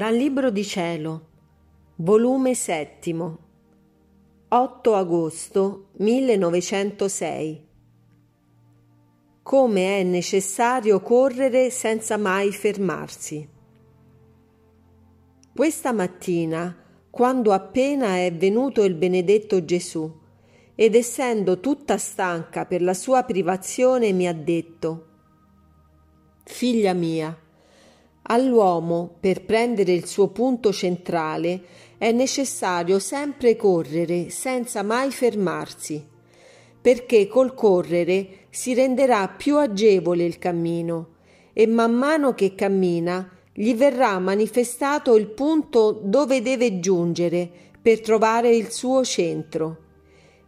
Dal Libro di Cielo, volume settimo, 8 agosto 1906. Come è necessario correre senza mai fermarsi. Questa mattina, quando appena è venuto il benedetto Gesù, ed essendo tutta stanca per la sua privazione, mi ha detto, Figlia mia, All'uomo, per prendere il suo punto centrale, è necessario sempre correre senza mai fermarsi, perché col correre si renderà più agevole il cammino e man mano che cammina gli verrà manifestato il punto dove deve giungere per trovare il suo centro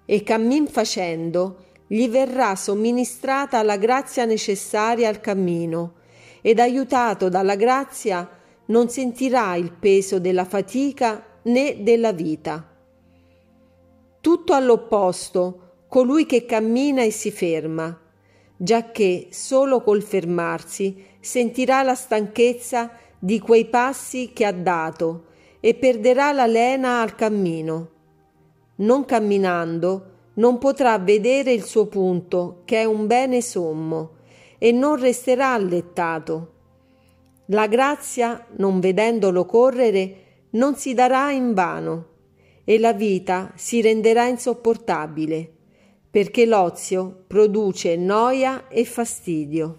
e cammin facendo gli verrà somministrata la grazia necessaria al cammino ed aiutato dalla grazia non sentirà il peso della fatica né della vita. Tutto all'opposto, colui che cammina e si ferma, giacché solo col fermarsi sentirà la stanchezza di quei passi che ha dato e perderà la lena al cammino. Non camminando, non potrà vedere il suo punto, che è un bene sommo, e non resterà allettato. La grazia, non vedendolo correre, non si darà in vano e la vita si renderà insopportabile, perché l'ozio produce noia e fastidio.